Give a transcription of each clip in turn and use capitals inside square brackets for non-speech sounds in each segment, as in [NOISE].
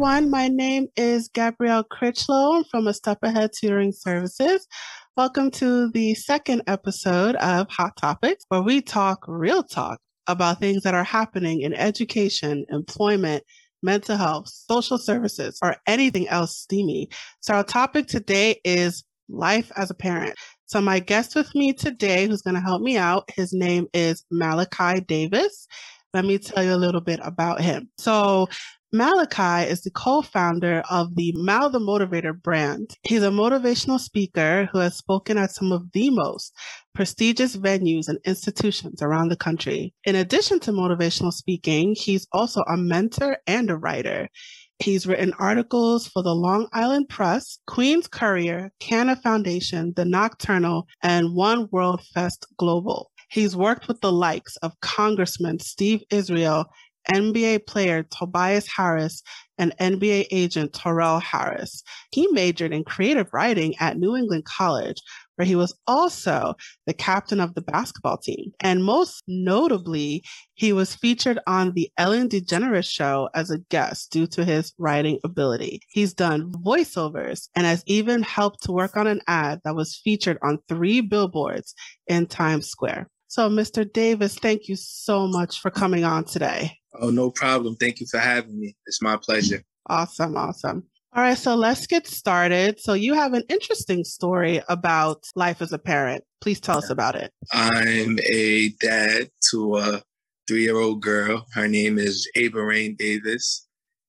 everyone. My name is Gabrielle Critchlow. From A Step Ahead Tutoring Services. Welcome to the second episode of Hot Topics, where we talk real talk about things that are happening in education, employment, mental health, social services, or anything else steamy. So our topic today is life as a parent. So my guest with me today, who's going to help me out, his name is Malachi Davis. Let me tell you a little bit about him. So Malachi is the co-founder of the Mal the Motivator brand. He's a motivational speaker who has spoken at some of the most prestigious venues and institutions around the country. In addition to motivational speaking, he's also a mentor and a writer. He's written articles for the Long Island Press, Queen's Courier, Canna Foundation, The Nocturnal, and One World Fest Global. He's worked with the likes of Congressman Steve Israel NBA player Tobias Harris and NBA agent Torrel Harris. He majored in creative writing at New England College, where he was also the captain of the basketball team. And most notably, he was featured on the Ellen DeGeneres show as a guest due to his writing ability. He's done voiceovers and has even helped to work on an ad that was featured on three billboards in Times Square. So, Mr. Davis, thank you so much for coming on today. Oh, no problem. Thank you for having me. It's my pleasure. Awesome. Awesome. All right. So let's get started. So you have an interesting story about life as a parent. Please tell us about it. I'm a dad to a three year old girl. Her name is Ava Rain Davis.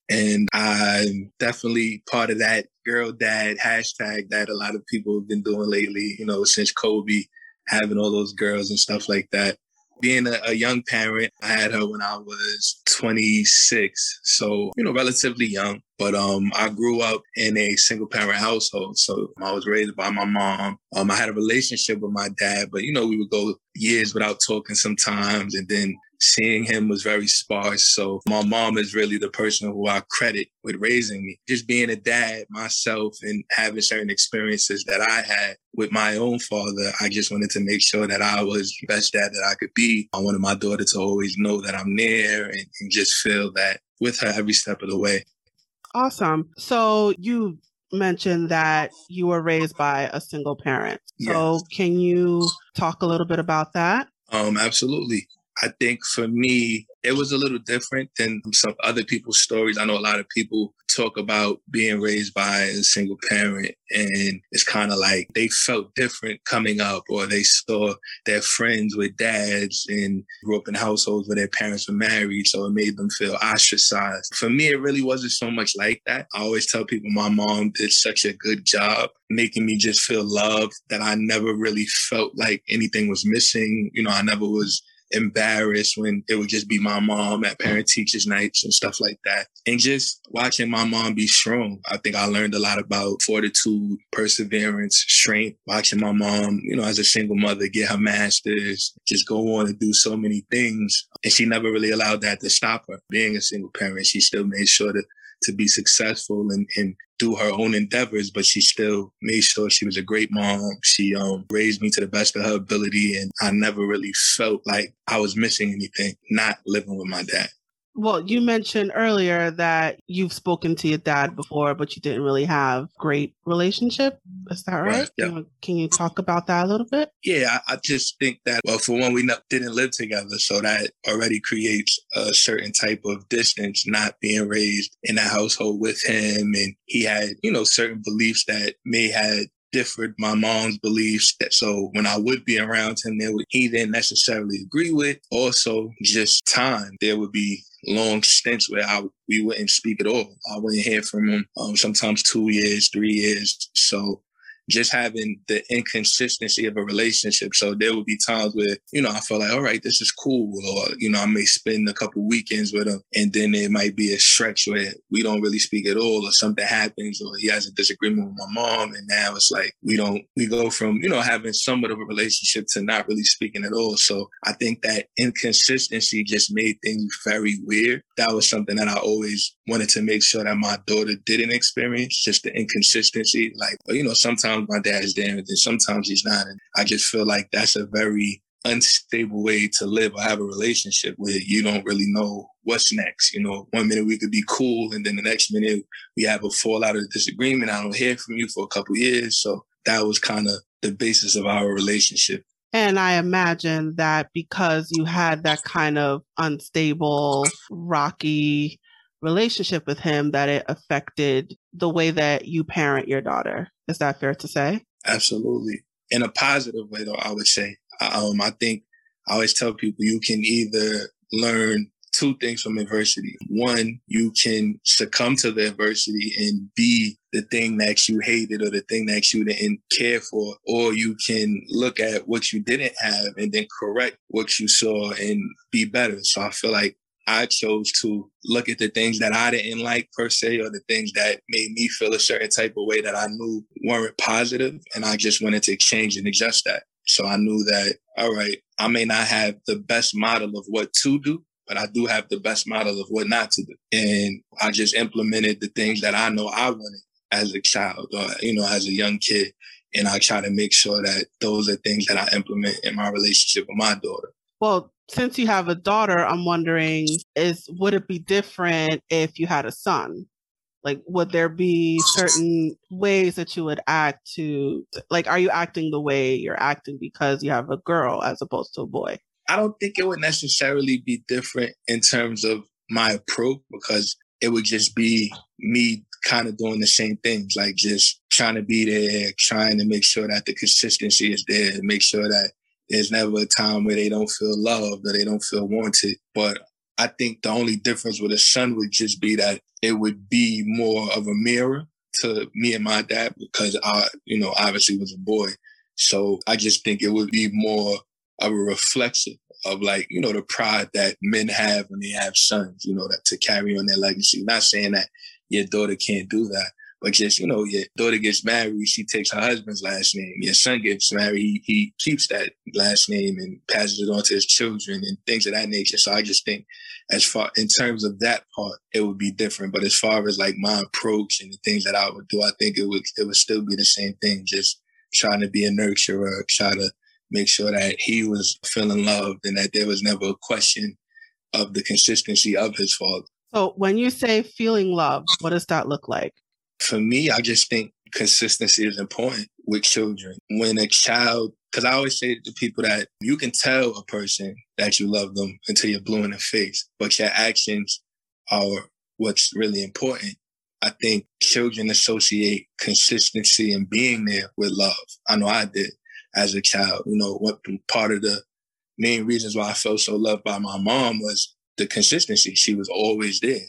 And I'm definitely part of that girl dad hashtag that a lot of people have been doing lately, you know, since Kobe having all those girls and stuff like that being a, a, young parent, I had her when I was 26. So, you know, relatively young. But um, I grew up in a single parent household. So I was raised by my mom. Um, I had a relationship with my dad, but, you know, we would go years without talking sometimes. And then seeing him was very sparse. So my mom is really the person who I credit with raising me. Just being a dad myself and having certain experiences that I had with my own father, I just wanted to make sure that I was the best dad that I could be. I wanted my daughter to always know that I'm there and, and just feel that with her every step of the way. Awesome. So you mentioned that you were raised by a single parent. So yes. can you talk a little bit about that? Um, absolutely. I think for me, it was a little different than some other people's stories. I know a lot of people talk about being raised by a single parent and it's kind of like they felt different coming up or they saw their friends with dads and grew up in households where their parents were married so it made them feel ostracized. For me it really wasn't so much like that. I always tell people my mom did such a good job making me just feel loved that i never really felt like anything was missing. You know i never was embarrassed when it would just be my mom at parent teachers nights and stuff like that. And just watching my mom be strong. I think I learned a lot about fortitude, perseverance, strength, watching my mom, you know, as a single mother get her master's, just go on and do so many things. And she never really allowed that to stop her. Being a single parent, she still made sure to to be successful and, and do her own endeavors, but she still made sure she was a great mom. She um, raised me to the best of her ability, and I never really felt like I was missing anything not living with my dad. Well, you mentioned earlier that you've spoken to your dad before, but you didn't really have great relationship. Is that right? right yeah. Can you talk about that a little bit? Yeah, I, I just think that, well, for one, we not, didn't live together. So that already creates a certain type of distance, not being raised in a household with him. And he had, you know, certain beliefs that may had differed my mom's beliefs that so when I would be around him there would he didn't necessarily agree with. Also just time. There would be long stints where I we wouldn't speak at all. I wouldn't hear from him. Um, sometimes two years, three years. So just having the inconsistency of a relationship. So there would be times where, you know, I felt like, all right, this is cool. Or, you know, I may spend a couple weekends with him and then it might be a stretch where we don't really speak at all or something happens or he has a disagreement with my mom. And now it's like we don't, we go from, you know, having somewhat of a relationship to not really speaking at all. So I think that inconsistency just made things very weird. That was something that I always wanted to make sure that my daughter didn't experience, just the inconsistency. Like, you know, sometimes my dad is there and sometimes he's not. And I just feel like that's a very unstable way to live or have a relationship where you don't really know what's next. You know, one minute we could be cool, and then the next minute we have a fallout or disagreement. I don't hear from you for a couple years. So that was kind of the basis of our relationship. And I imagine that because you had that kind of unstable, rocky relationship with him, that it affected the way that you parent your daughter. Is that fair to say? Absolutely. In a positive way, though, I would say. Um, I think I always tell people you can either learn two things from adversity. One, you can succumb to the adversity and be the thing that you hated or the thing that you didn't care for, or you can look at what you didn't have and then correct what you saw and be better. So I feel like I chose to look at the things that I didn't like per se, or the things that made me feel a certain type of way that I knew weren't positive, and I just wanted to change and adjust that. So I knew that, all right, I may not have the best model of what to do, but I do have the best model of what not to do. And I just implemented the things that I know I wanted as a child or, you know, as a young kid. And I try to make sure that those are things that I implement in my relationship with my daughter. Well, since you have a daughter, I'm wondering is would it be different if you had a son? Like would there be certain ways that you would act to like are you acting the way you're acting because you have a girl as opposed to a boy? I don't think it would necessarily be different in terms of my approach because it would just be me kind of doing the same things, like just trying to be there, trying to make sure that the consistency is there, make sure that there's never a time where they don't feel loved or they don't feel wanted. But I think the only difference with a son would just be that it would be more of a mirror to me and my dad because I, you know, obviously was a boy. So I just think it would be more of a reflection of like, you know, the pride that men have when they have sons, you know, that to carry on their legacy. Not saying that your daughter can't do that, but just, you know, your daughter gets married, she takes her husband's last name. Your son gets married, he, he keeps that last name and passes it on to his children and things of that nature. So I just think as far in terms of that part, it would be different. But as far as like my approach and the things that I would do, I think it would it would still be the same thing. Just trying to be a nurturer, try to make sure that he was feeling loved and that there was never a question of the consistency of his father. So when you say feeling loved, what does that look like? For me, I just think consistency is important with children. When a child, because I always say to people that you can tell a person that you love them until you're blue in the face, but your actions are what's really important. I think children associate consistency and being there with love. I know I did as a child. You know, what part of the main reasons why I felt so loved by my mom was the consistency. She was always there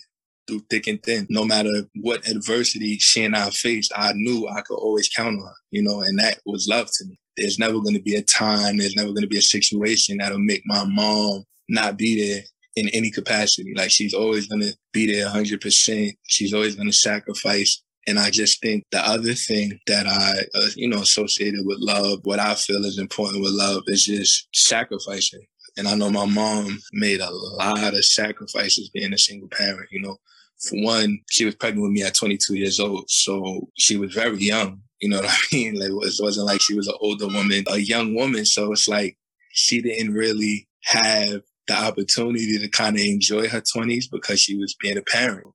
through thick and thin. No matter what adversity she and I faced, I knew I could always count on her, you know, and that was love to me. There's never going to be a time, there's never going to be a situation that'll make my mom not be there in any capacity. Like she's always going to be there 100%. She's always going to sacrifice and I just think the other thing that I, uh, you know, associated with love, what I feel is important with love is just sacrificing. And I know my mom made a lot of sacrifices being a single parent. You know, for one, she was pregnant with me at 22 years old. So she was very young. You know what I [LAUGHS] mean? Like, it wasn't like she was an older woman, a young woman. So it's like she didn't really have the opportunity to kind of enjoy her 20s because she was being a parent.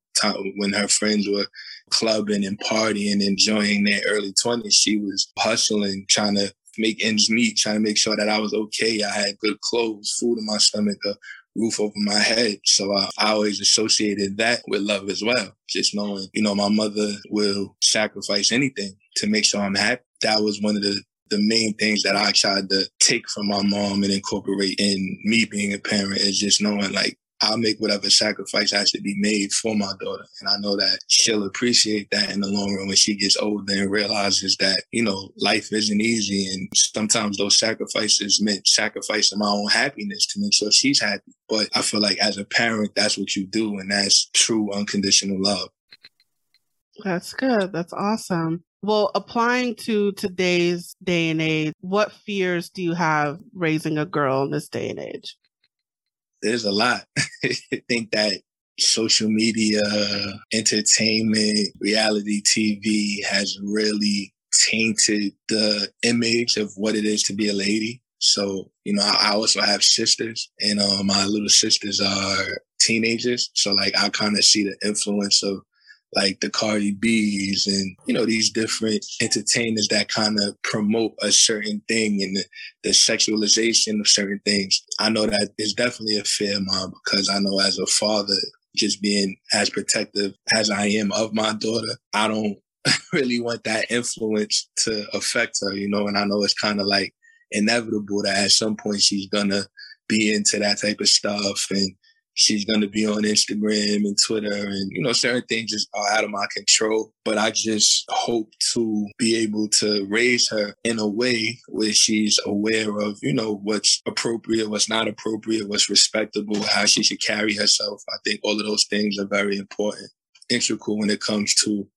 When her friends were clubbing and partying, enjoying their early 20s. She was hustling, trying to make ends meet, trying to make sure that I was okay. I had good clothes, food in my stomach, a roof over my head. So I, I always associated that with love as well. Just knowing, you know, my mother will sacrifice anything to make sure I'm happy. That was one of the the main things that I tried to take from my mom and incorporate in me being a parent is just knowing like I'll make whatever sacrifice has to be made for my daughter. And I know that she'll appreciate that in the long run when she gets older and realizes that, you know, life isn't easy. And sometimes those sacrifices meant sacrificing my own happiness to make sure she's happy. But I feel like as a parent, that's what you do. And that's true unconditional love. That's good. That's awesome. Well, applying to today's day and age, what fears do you have raising a girl in this day and age? There's a lot. [LAUGHS] I think that social media, entertainment, reality TV has really tainted the image of what it is to be a lady. So, you know, I, also have sisters and uh, my little sisters are teenagers. So like I kind of see the influence of like the Cardi B's and, you know, these different entertainers that kind of promote a certain thing and the, the sexualization of certain things. I know that it's definitely a fear mom because I know as a father, just being as protective as I am of my daughter, I don't [LAUGHS] really want that influence to affect her, you know, and I know it's kind of like inevitable that at some point she's gonna be into that type of stuff and she's going to be on Instagram and Twitter and, you know, certain things just are out of my control. But I just hope to be able to raise her in a way where she's aware of, you know, what's appropriate, what's not appropriate, what's respectable, how she should carry herself. I think all of those things are very important, integral when it comes to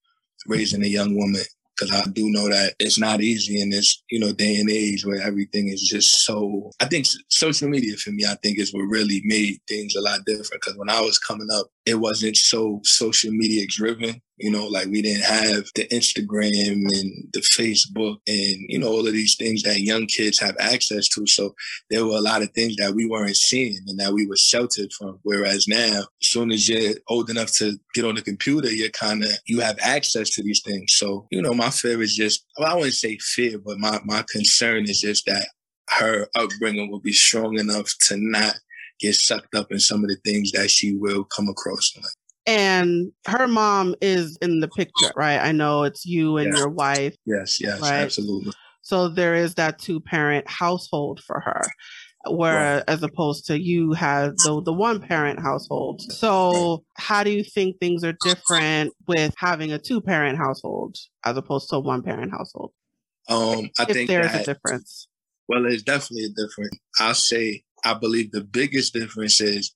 raising a young woman because I do know that it's not easy in this, you know, day and age where everything is just so. I think social media for me, I think is what really made things a lot different. Because when I was coming up, it wasn't so social media driven. You know, like we didn't have the Instagram and the Facebook and, you know, all of these things that young kids have access to. So there were a lot of things that we weren't seeing and that we were sheltered from. Whereas now, as soon as you're old enough to get on the computer, you're kind of, you have access to these things. So, you know, my fear is just, well, I wouldn't say fear, but my, my concern is just that her upbringing will be strong enough to not get sucked up in some of the things that she will come across. And her mom is in the picture, right? I know it's you and your wife. Yes, yes, right? absolutely. So there is that two parent household for her, where right. as opposed to you have the the one parent household. So how do you think things are different with having a two parent household as opposed to a one parent household? Um, I if think there's a difference. Well, there's definitely a difference. I'll say I believe the biggest difference is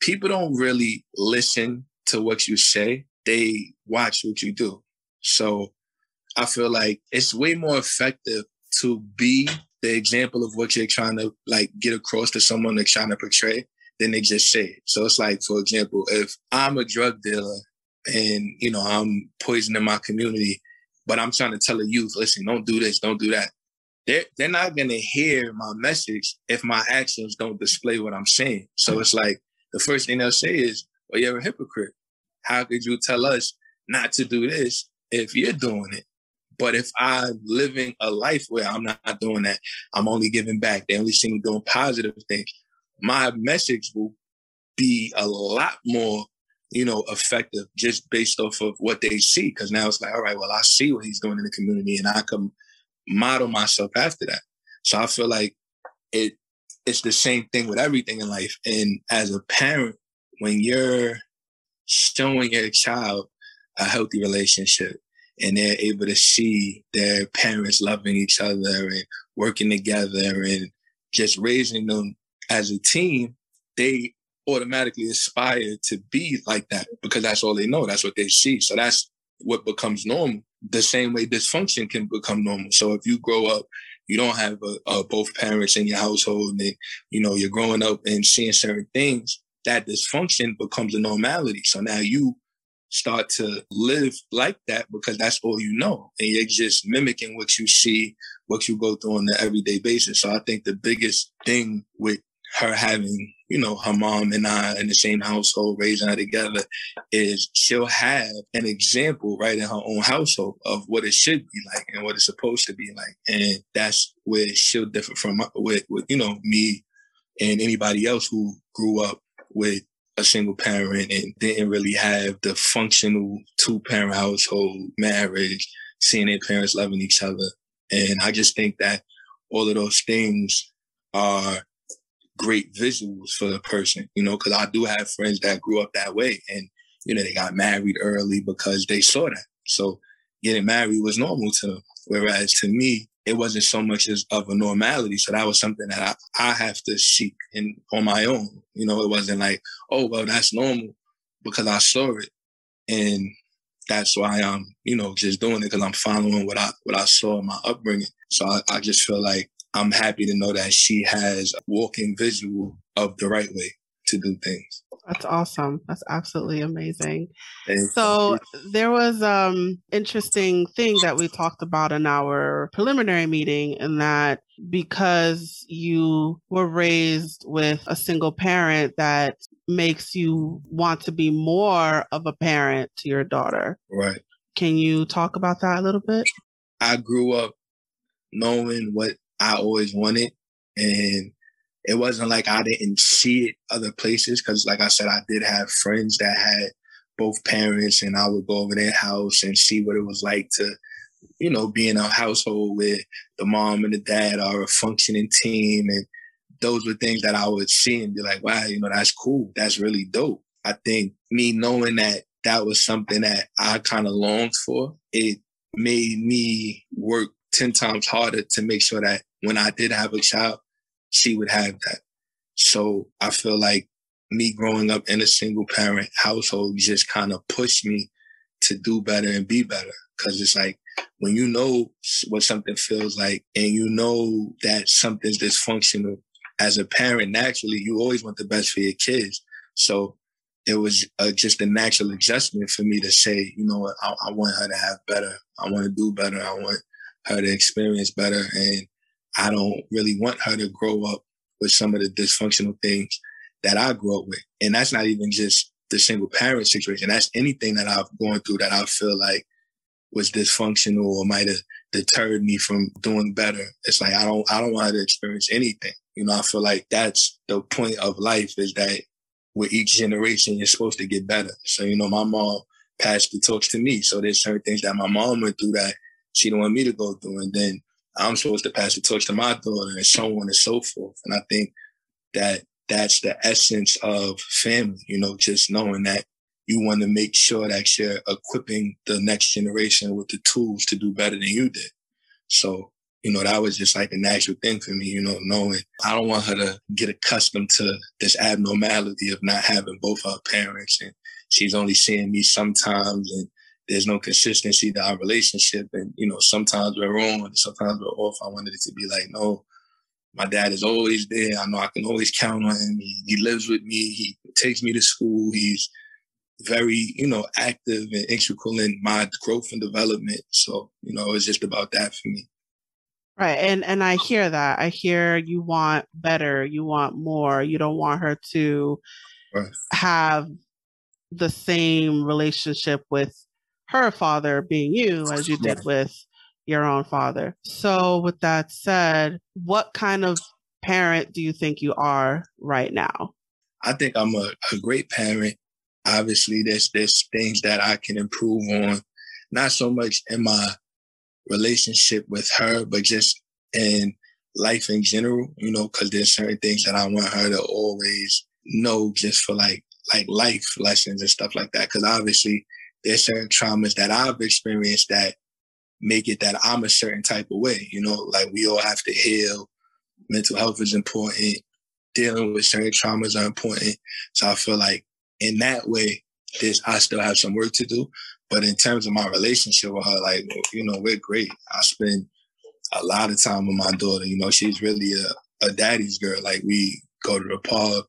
people don't really listen to what you say, they watch what you do. So I feel like it's way more effective to be the example of what you're trying to like get across to someone that's trying to portray than they just say it. So it's like, for example, if I'm a drug dealer and, you know, I'm poisoning my community, but I'm trying to tell a youth, listen, don't do this, don't do that. They're, they're not going to hear my message if my actions don't display what I'm saying. So it's like the first thing they'll say is, well, you're a hypocrite. How could you tell us not to do this if you're doing it? But if I'm living a life where I'm not doing that, I'm only giving back. They only see me doing positive things. My message will be a lot more, you know, effective just based off of what they see. Cause now it's like, all right, well, I see what he's doing in the community and I can model myself after that. So I feel like it, it's the same thing with everything in life. And as a parent, when you're showing your child a healthy relationship and they're able to see their parents loving each other and working together and just raising them as a team, they automatically aspire to be like that because that's all they know. That's what they see. So that's what becomes normal. The same way dysfunction can become normal. So if you grow up, you don't have a, a, both parents in your household and, you know, you're growing up and seeing certain things, that dysfunction becomes a normality. So now you start to live like that because that's all you know. And you're just mimicking what you see, what you go through on the everyday basis. So I think the biggest thing with her having, you know, her mom and I in the same household, raising her together, is she'll have an example right in her own household of what it should be like and what it's supposed to be like. And that's where she'll differ from with, with you know, me and anybody else who grew up with a single parent and didn't really have the functional two parent household marriage, seeing their parents loving each other. And I just think that all of those things are great visuals for the person, you know, because I do have friends that grew up that way and, you know, they got married early because they saw that. So getting married was normal to them. Whereas to me, it wasn't so much as of a normality. So that was something that I, I have to seek in on my own. You know, it wasn't like, oh well, that's normal because I saw it. And that's why I'm, you know, just doing it because I'm following what I what I saw in my upbringing. So I, I just feel like I'm happy to know that she has a walking visual of the right way to do things. That's awesome. That's absolutely amazing. so there was um interesting thing that we talked about in our preliminary meeting and that because you were raised with a single parent that makes you want to be more of a parent to your daughter. Right. Can you talk about that a little bit? I grew up knowing what I always wanted and it wasn't like I didn't see it other places because, like I said, I did have friends that had both parents, and I would go over their house and see what it was like to, you know, be in a household with the mom and the dad are a functioning team, and those were things that I would see and be like, wow, you know, that's cool, that's really dope. I think me knowing that that was something that I kind of longed for, it made me work 10 times harder to make sure that when I did have a child, she would have that. So I feel like me growing up in a single parent household just kind of pushed me to do better and be better. Cause it's like when you know what something feels like and you know that something's dysfunctional as a parent, naturally, you always want the best for your kids. So it was uh, just a natural adjustment for me to say, you know what, I, I want her to have better. I want to do better. I want her to experience better. And I don't really want her to grow up with some of the dysfunctional things that I grew up with. And that's not even just the single parent situation. That's anything that I've gone through that I feel like was dysfunctional or might have deterred me from doing better. It's like I don't I don't want her to experience anything. You know, I feel like that's the point of life is that with each generation you're supposed to get better. So, you know, my mom passed the torch to me. So there's certain things that my mom went through that she didn't want me to go through. And then I'm supposed to pass the torch to my daughter and so on and so forth. And I think that that's the essence of family, you know, just knowing that you want to make sure that you're equipping the next generation with the tools to do better than you did. So, you know, that was just like a natural thing for me, you know, knowing I don't want her to get accustomed to this abnormality of not having both her parents and she's only seeing me sometimes and there's no consistency to our relationship. And, you know, sometimes we're wrong and sometimes we're off. I wanted it to be like, no, my dad is always there. I know I can always count on him. He, he lives with me. He takes me to school. He's very, you know, active and integral in my growth and development. So, you know, it's just about that for me. Right. And and I hear that. I hear you want better, you want more. You don't want her to right. have the same relationship with her father being you as you did with your own father. So, with that said, what kind of parent do you think you are right now? I think I'm a, a great parent. Obviously, there's there's things that I can improve on, not so much in my relationship with her, but just in life in general, you know, because there's certain things that I want her to always know just for like like life lessons and stuff like that. Because obviously, there's certain traumas that I've experienced that make it that I'm a certain type of way. You know, like we all have to heal. Mental health is important. Dealing with certain traumas are important. So I feel like in that way, this I still have some work to do. But in terms of my relationship with her, like you know, we're great. I spend a lot of time with my daughter. You know, she's really a, a daddy's girl. Like we go to the park,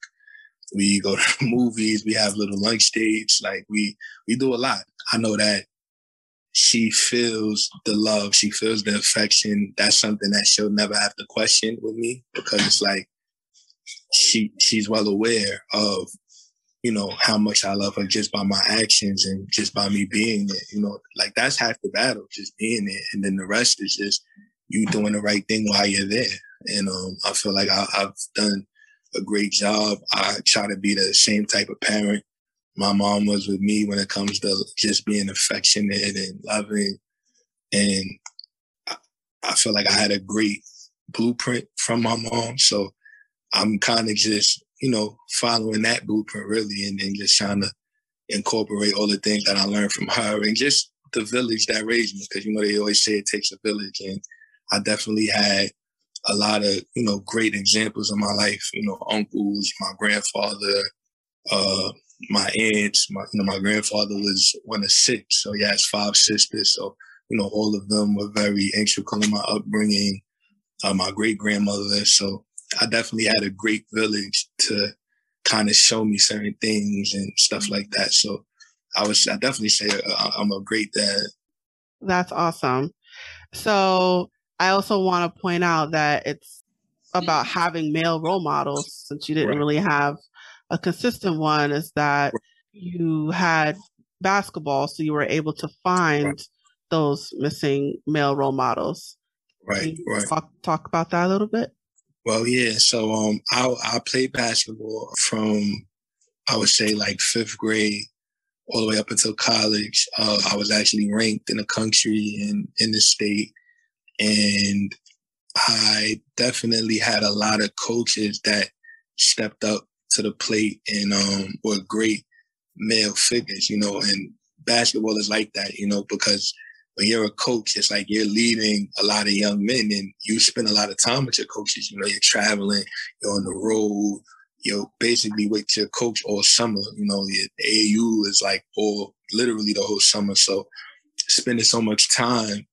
we go to [LAUGHS] movies, we have little lunch dates, like we we do a lot. I know that she feels the love, she feels the affection. That's something that she'll never have to question with me because it's like she she's well aware of you know how much I love her just by my actions and just by me being there. You know, like that's half the battle, just being there, and then the rest is just you doing the right thing while you're there. And um, I feel like I, I've done a great job. I try to be the same type of parent my mom was with me when it comes to just being affectionate and loving. And I, I feel like I had a great blueprint from my mom. So I'm kind of just, you know, following that blueprint really and, then just trying to incorporate all the things that I learned from her and just the village that raised me. Cause, you know, they always say it takes a village. And I definitely had a lot of, you know, great examples in my life, you know, uncles, my grandfather, uh, my aunts, my, you know, my grandfather was one of six. So he has five sisters. So, you know, all of them were very integral in my upbringing. Uh, my great grandmother. So I definitely had a great village to kind of show me certain things and stuff like that. So I was, I definitely say uh, I'm a great dad. That's awesome. So I also want to point out that it's about having male role models since you didn't right. really have a consistent one is that you had basketball so you were able to find right. those missing male role models. Right right. talk, talk about that a little bit? Well yeah so um i i played basketball from i would say like fifth grade all the way up until college. Uh, i was actually ranked in the country and in the state and I definitely had a lot of coaches that stepped up to the plate and um, were great male figures, you know, and basketball is like that, you know, because when you're a coach, it's like you're leading a lot of young men and you spend a lot of time with your coaches. You know, you're traveling, you're on the road, you're basically with your coach all summer. You know, your AAU is like all literally the whole summer. So spending so much time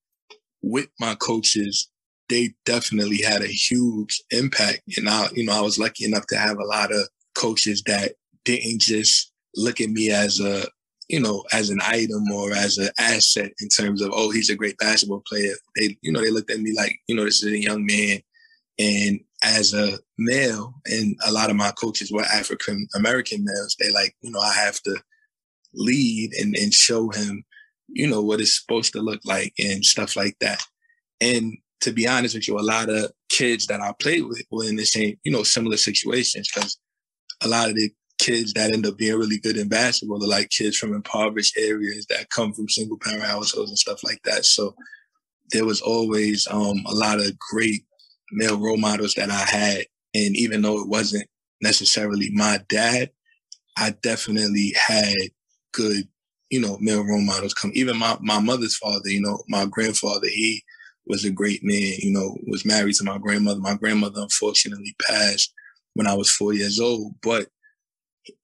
with my coaches, they definitely had a huge impact. And I, you know, I was lucky enough to have a lot of coaches that didn't just look at me as a, you know, as an item or as an asset in terms of, oh, he's a great basketball player. They, you know, they looked at me like, you know, this is a young man. And as a male, and a lot of my coaches were African American males, they like, you know, I have to lead and, and show him you know, what it's supposed to look like and stuff like that. And to be honest with you, a lot of kids that I played with were in the same, you know, similar situations because a lot of the kids that end up being really good in basketball are like kids from impoverished areas that come from single parent households and stuff like that. So there was always um, a lot of great male role models that I had. And even though it wasn't necessarily my dad, I definitely had good you know, male role models come. Even my, my mother's father, you know, my grandfather, he was a great man, you know, was married to my grandmother. My grandmother unfortunately passed when I was four years old, but,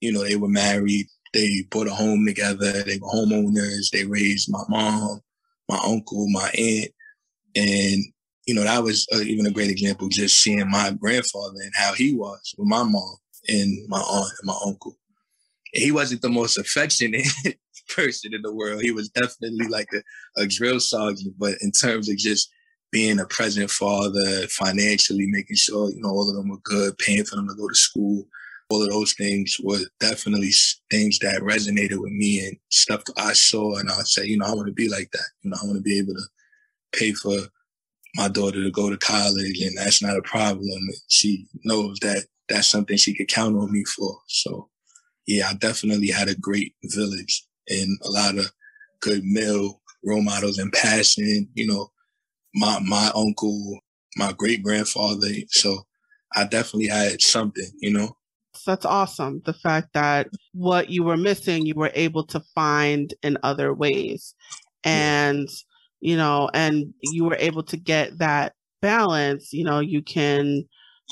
you know, they were married. They bought a home together. They were homeowners. They raised my mom, my uncle, my aunt. And, you know, that was uh, even a great example, just seeing my grandfather and how he was with my mom and my aunt and my uncle. He wasn't the most affectionate [LAUGHS] person in the world. He was definitely like a, a drill sergeant, but in terms of just being a present father, financially making sure, you know, all of them were good, paying for them to go to school, all of those things were definitely things that resonated with me and stuff that I saw. And I said, you know, I want to be like that. You know, I want to be able to pay for my daughter to go to college and that's not a problem. She knows that that's something she could count on me for. So yeah, I definitely had a great village and a lot of good male role models and passion. You know, my my uncle, my great grandfather. So I definitely had something. You know. That's awesome. The fact that what you were missing, you were able to find in other ways. And, yeah. you know, and you were able to get that balance, you know, you can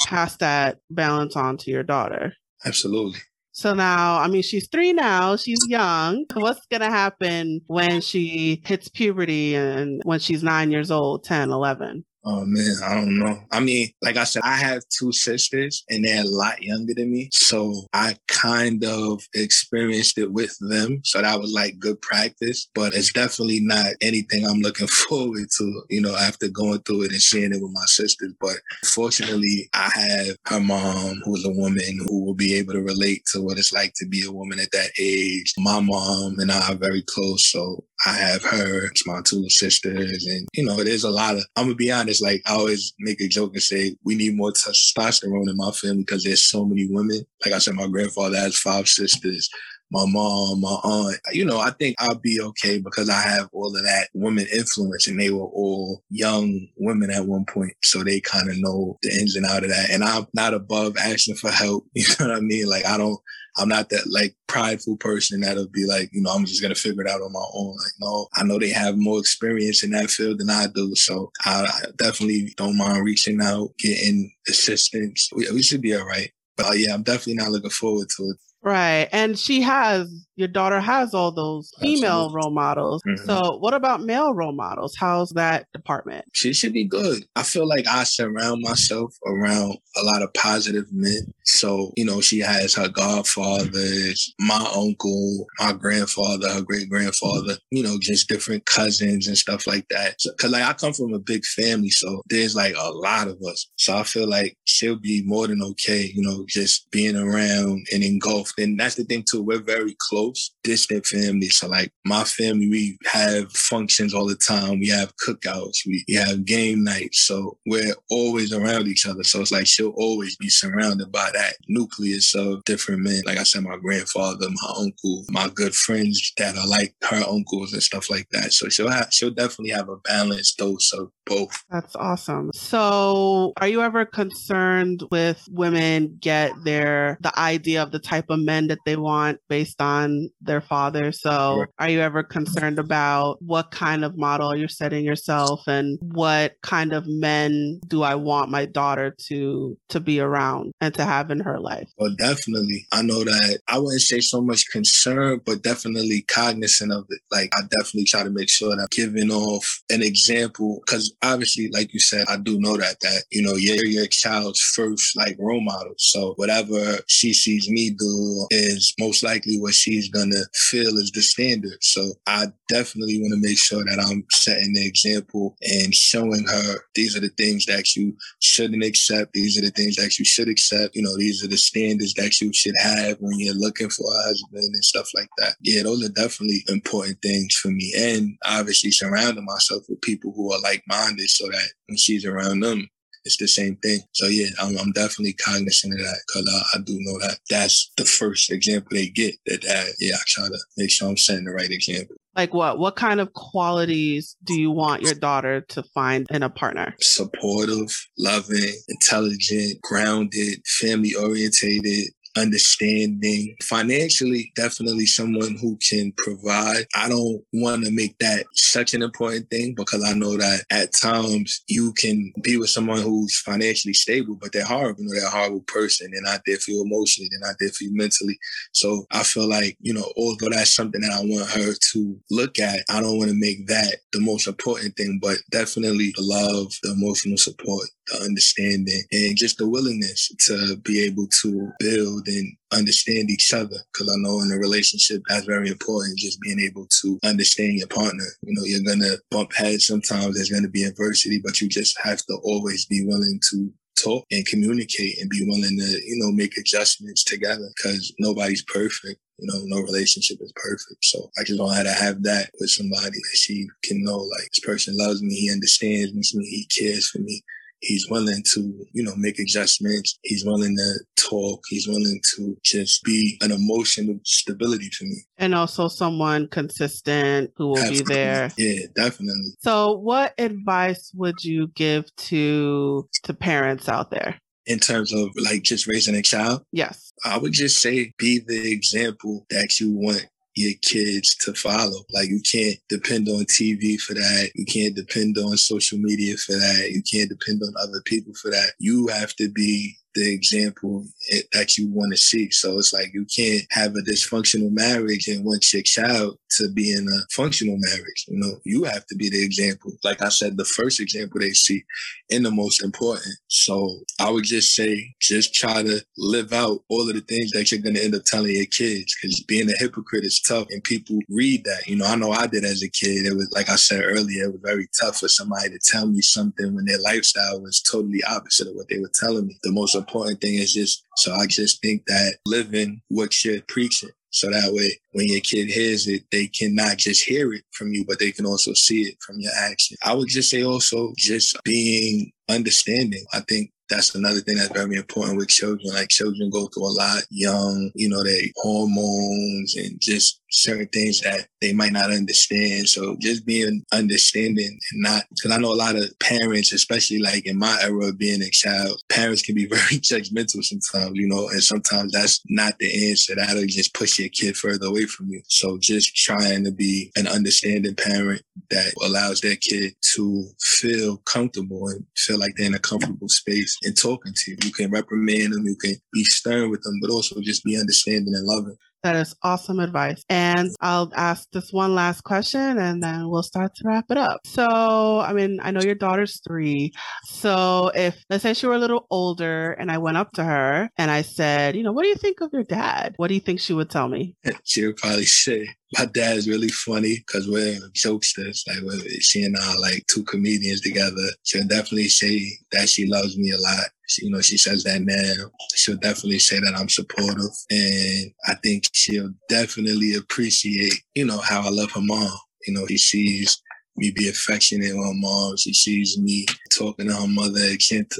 pass that balance on to your daughter. Absolutely. So now, I mean, she's three now. She's young. What's going to happen when she hits puberty and when she's nine years old, 10, 11? Oh man, I don't know. I mean, like I said, I have two sisters and they're a lot younger than me. So I kind of experienced it with them. So that was like good practice, but it's definitely not anything I'm looking [LAUGHS] forward to, you know, after going through it and seeing it with my sisters. But fortunately, I have her mom, who is a woman who will be able to relate to what it's like to be a woman at that age. My mom and I are very close. So I have her, it's my two sisters, and you know, there's a lot of. I'm gonna be honest. Like I always make a joke and say we need more testosterone in my family because there's so many women. Like I said, my grandfather has five sisters. My mom, my aunt. You know, I think I'll be okay because I have all of that woman influence, and they were all young women at one point, so they kind of know the ins and out of that. And I'm not above asking for help. [LAUGHS] You know what I mean? Like I don't I'm not that like prideful person that'll be like, you know, I'm just gonna figure it out on my own. Like, no, I know they have more experience in that field than I do, so I, I definitely don't mind reaching out, getting assistance. We, we should be all right. But uh, yeah, I'm definitely not looking forward to it. Right. And she has, your daughter has all those female Absolutely. role models. Mm-hmm. So, what about male role models? How's that department? She should be good. I feel like I surround myself around a lot of positive men. So, you know, she has her godfathers, my uncle, my grandfather, her great grandfather, you know, just different cousins and stuff like that. So, Cause like I come from a big family, so there's like a lot of us. So I feel like she'll be more than okay, you know, just being around and engulfed. And that's the thing too. We're very close, distant family. So like my family, we have functions all the time. We have cookouts. We, we have game nights. So we're always around each other. So it's like she'll always be surrounded by that nucleus of different men. Like I said, my grandfather, my uncle, my good friends that are like her uncles and stuff like that. So she'll have, she'll definitely have a balanced dose of both. That's awesome. So are you ever concerned with women get their, the idea of the type of men that they want based on their father? So right. are you ever concerned about what kind of model you're setting yourself and what kind of men do I want my daughter to, to be around and to have in her life? Well, definitely. I know that I wouldn't say so much concern, but definitely cognizant of it. Like I definitely try to make sure that I'm giving off an example because obviously, like you said, I do know that that you know you're your child's first like role model. So whatever she sees me do is most likely what she's gonna feel is the standard. So I definitely want to make sure that I'm setting the example and showing her these are the things that you shouldn't accept. These are the things that you should accept. You know, these are the standards that you should have when you're looking for a husband and stuff like that. Yeah, those are definitely important things for me. And obviously surrounding myself with people who are like minded so that when she's around them, it's the same thing. So yeah, I'm, I'm definitely cognizant of that because I, I, do know that that's the first example they get. That, that yeah, I try to make sure I'm setting the right example. Like what? What kind of qualities do you want your daughter to find in a partner? Supportive, loving, intelligent, grounded, family orientated, understanding. Financially definitely someone who can provide. I don't want to make that such an important thing because i know that at times you can be with someone who's financially stable but they're horrible. You know they're a horrible person. They're not there for you emotionally. They're not there for you mentally. So i feel like you know although that's something that i want her to look at i don't want to make that the most important thing but definitely love the emotional support the understanding and just the willingness to be able to build and understand each other. Cause I know in a relationship that's very important, just being able to understand your partner. You know, you're gonna bump heads sometimes, there's gonna be adversity, but you just have to always be willing to talk and communicate and be willing to, you know, make adjustments together because nobody's perfect. You know, no relationship is perfect. So I just want her to have that with somebody that she can know, like, this person loves me, he understands me, he cares for me. He's willing to, you know, make adjustments. He's willing to talk. He's willing to just be an emotional stability for me. And also someone consistent who will Absolutely. be there. Yeah, definitely. So what advice would you give to to parents out there? in terms of like just raising a child? Yes. I would just say be the example that you want your kids to follow. Like you can't depend on TV for that. You can't depend on social media for that. You can't depend on other people for that. You have to be the example that you want to see. So it's like you can't have a dysfunctional marriage and want your child to be in a functional marriage. You know, you have to be the example. Like I said, the first example they see and the most important. So I would just say, just try to live out all of the things that you're going to end up telling your kids because being a hypocrite is tough and people read that. You know, I know I did as a kid. It was, like I said earlier, it was very tough for somebody to tell me something when their lifestyle was totally opposite of what they were telling me. The most important thing is just, so I just think that living what you're preaching. So that way, when your kid hears it, they can not just hear it from you, but they can also see it from your action. I would just say also just being understanding. I think that's another thing that's very important with children. Like children go through a lot young, you know, their hormones and just certain things that they might not understand. So just being understanding and not, because I know a lot of parents, especially like in my era of being a child, parents can be [LAUGHS] very judgmental sometimes, you know, and sometimes that's not the answer. That'll just push your kid further away from you. So just trying to be an understanding parent that allows their kid to feel comfortable and feel like they're in a comfortable space and talking to you. You can reprimand them, you can be stern with them, but also just be understanding and loving. That is awesome advice. And I'll ask this one last question and then we'll start to wrap it up. So, I mean, I know your daughter's three. So, if let's say she were a little older and I went up to her and I said, you know, what do you think of your dad? What do you think she would tell me? [LAUGHS] She would probably say, my dad's really funny because we're jokesters. Like she and I are like two comedians together. She'll definitely say that she loves me a lot. She, you know, she says that now. She'll definitely say that I'm supportive, and I think she'll definitely appreciate, you know, how I love her mom. You know, he sees me be affectionate with her mom. She sees me talking to her mother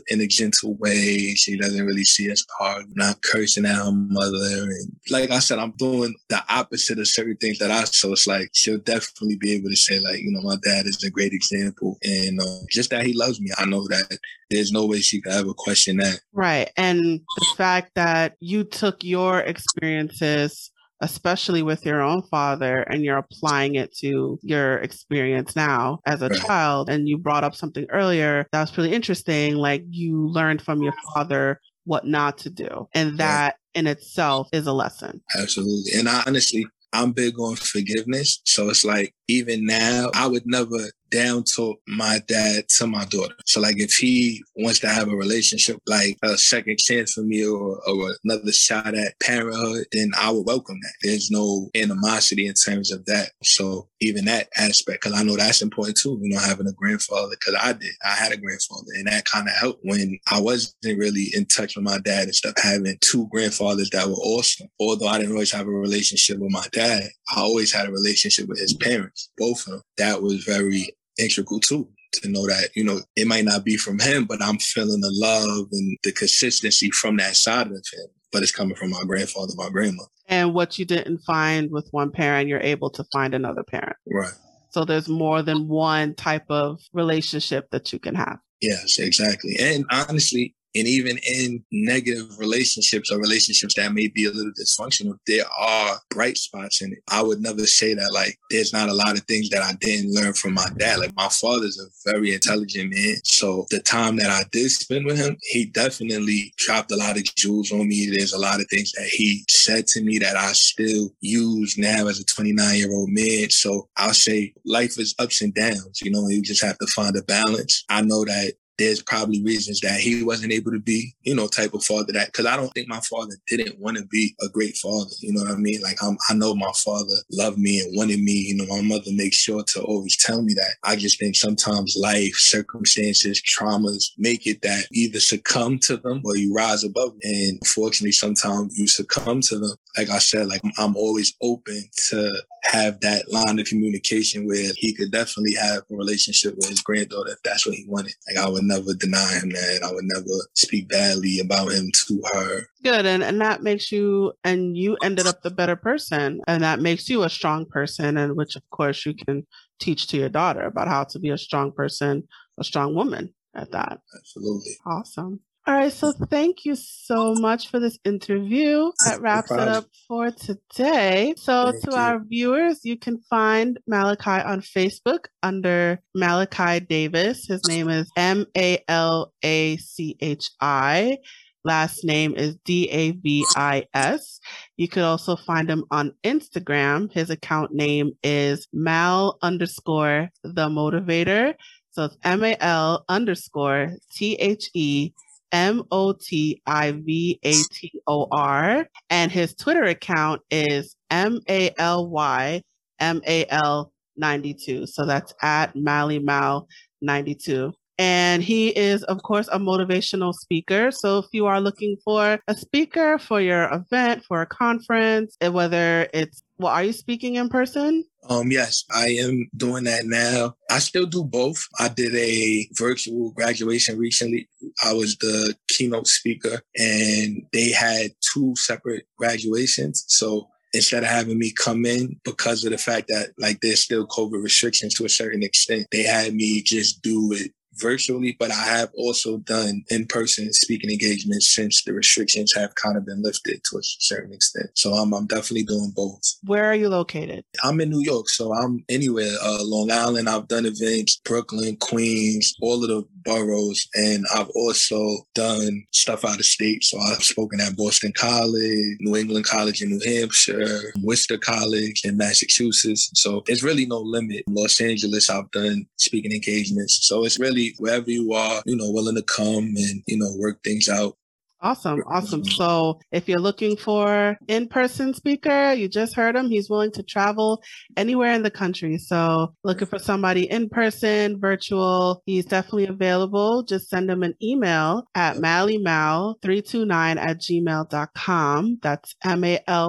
in a gentle way. She doesn't really see us hard, not cursing at her mother. And like I said, I'm doing the opposite of certain things that I so it's like she'll definitely be able to say like, you know, my dad is a great example, and uh, just that he loves me. I know that there's no way she could ever question that. Right, and the fact that you took your experiences especially with your own father and you're applying it to your experience now as a right. child and you brought up something earlier that was really interesting like you learned from your father what not to do and that right. in itself is a lesson absolutely and I honestly I'm big on forgiveness. So it's like, even now, I would never down to my dad to my daughter. So like if he wants to have a relationship, like a second chance for me or, or another shot at parenthood, then I would welcome that. There's no animosity in terms of that. So even that aspect, because I know that's important too, you know, having a grandfather, because I did. I had a grandfather and that kind of helped when I wasn't really in touch with my dad and stuff, having two grandfathers that were awesome. Although I didn't always have a relationship with my dad, I always had a relationship with his parents, both of them. That was very integral too to know that you know it might not be from him, but I'm feeling the love and the consistency from that side of him. But it's coming from my grandfather, my grandma. And what you didn't find with one parent, you're able to find another parent. Right. So there's more than one type of relationship that you can have. Yes, exactly. And honestly, and even in negative relationships or relationships that may be a little dysfunctional, there are bright spots in it. I would never say that like there's not a lot of things that I didn't learn from my dad. Like my father's a very intelligent man. So the time that I did spend with him, he definitely dropped a lot of jewels on me. There's a lot of things that he said to me that I still use now as a 29 year old man. So I'll say life is ups and downs. You know, you just have to find a balance. I know that there's probably reasons that he wasn't able to be, you know, type of father that, cause I don't think my father didn't want to be a great father. You know what I mean? Like I'm, I know my father loved me and wanted me. You know, my mother makes sure to always tell me that. I just think sometimes life, circumstances, traumas make it that either succumb to them or you rise above. Them. And fortunately, sometimes you succumb to them. Like I said, like I'm always open to have that line of communication where he could definitely have a relationship with his granddaughter if that's what he wanted. Like I would never deny him that. I would never speak badly about him to her. Good. And, and that makes you, and you ended up the better person. And that makes you a strong person. And which, of course, you can teach to your daughter about how to be a strong person, a strong woman at that. Absolutely. Awesome. All right, so thank you so much for this interview. That wraps it up for today. So, thank to you. our viewers, you can find Malachi on Facebook under Malachi Davis. His name is M A L A C H I. Last name is D A V I S. You could also find him on Instagram. His account name is Mal underscore the motivator. So it's M A L underscore T H E M O T I V A T O R. And his Twitter account is M A L Y M A L 92. So that's at Mally Mal 92. And he is, of course, a motivational speaker. So if you are looking for a speaker for your event, for a conference, eh, whether it's, well, are you speaking in person? Um, yes, I am doing that now. I still do both. I did a virtual graduation recently. I was the keynote speaker and they had two separate graduations. So instead of having me come in because of the fact that like there's still COVID restrictions to a certain extent, they had me just do it virtually, but I have also done in-person speaking engagements since the restrictions have kind of been lifted to a certain extent. So I'm, I'm definitely doing both. Where are you located? I'm in New York, so I'm anywhere. Uh, Long Island, I've done events, Brooklyn, Queens, all of the boroughs. And I've also done stuff out of state. So I've spoken at Boston College, New England College in New Hampshire, Worcester College in Massachusetts. So it's really no limit. Los Angeles, I've done speaking engagements. So it's really wherever you are, you know, willing to come and, you know, work things out. Awesome. Awesome. So if you're looking for in-person speaker, you just heard him. He's willing to travel anywhere in the country. So looking for somebody in person, virtual, he's definitely available. Just send him an email at mallymal329 at gmail.com. That's M-A-L-Y-M-A-L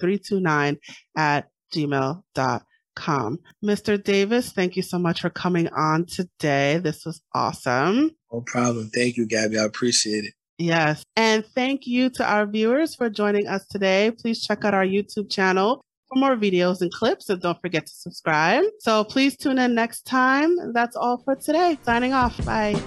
329 at gmail.com. Mr. Davis, thank you so much for coming on today. This was awesome. No problem. Thank you, Gabby. I appreciate it. Yes. And thank you to our viewers for joining us today. Please check out our YouTube channel for more videos and clips. And don't forget to subscribe. So please tune in next time. That's all for today. Signing off. Bye.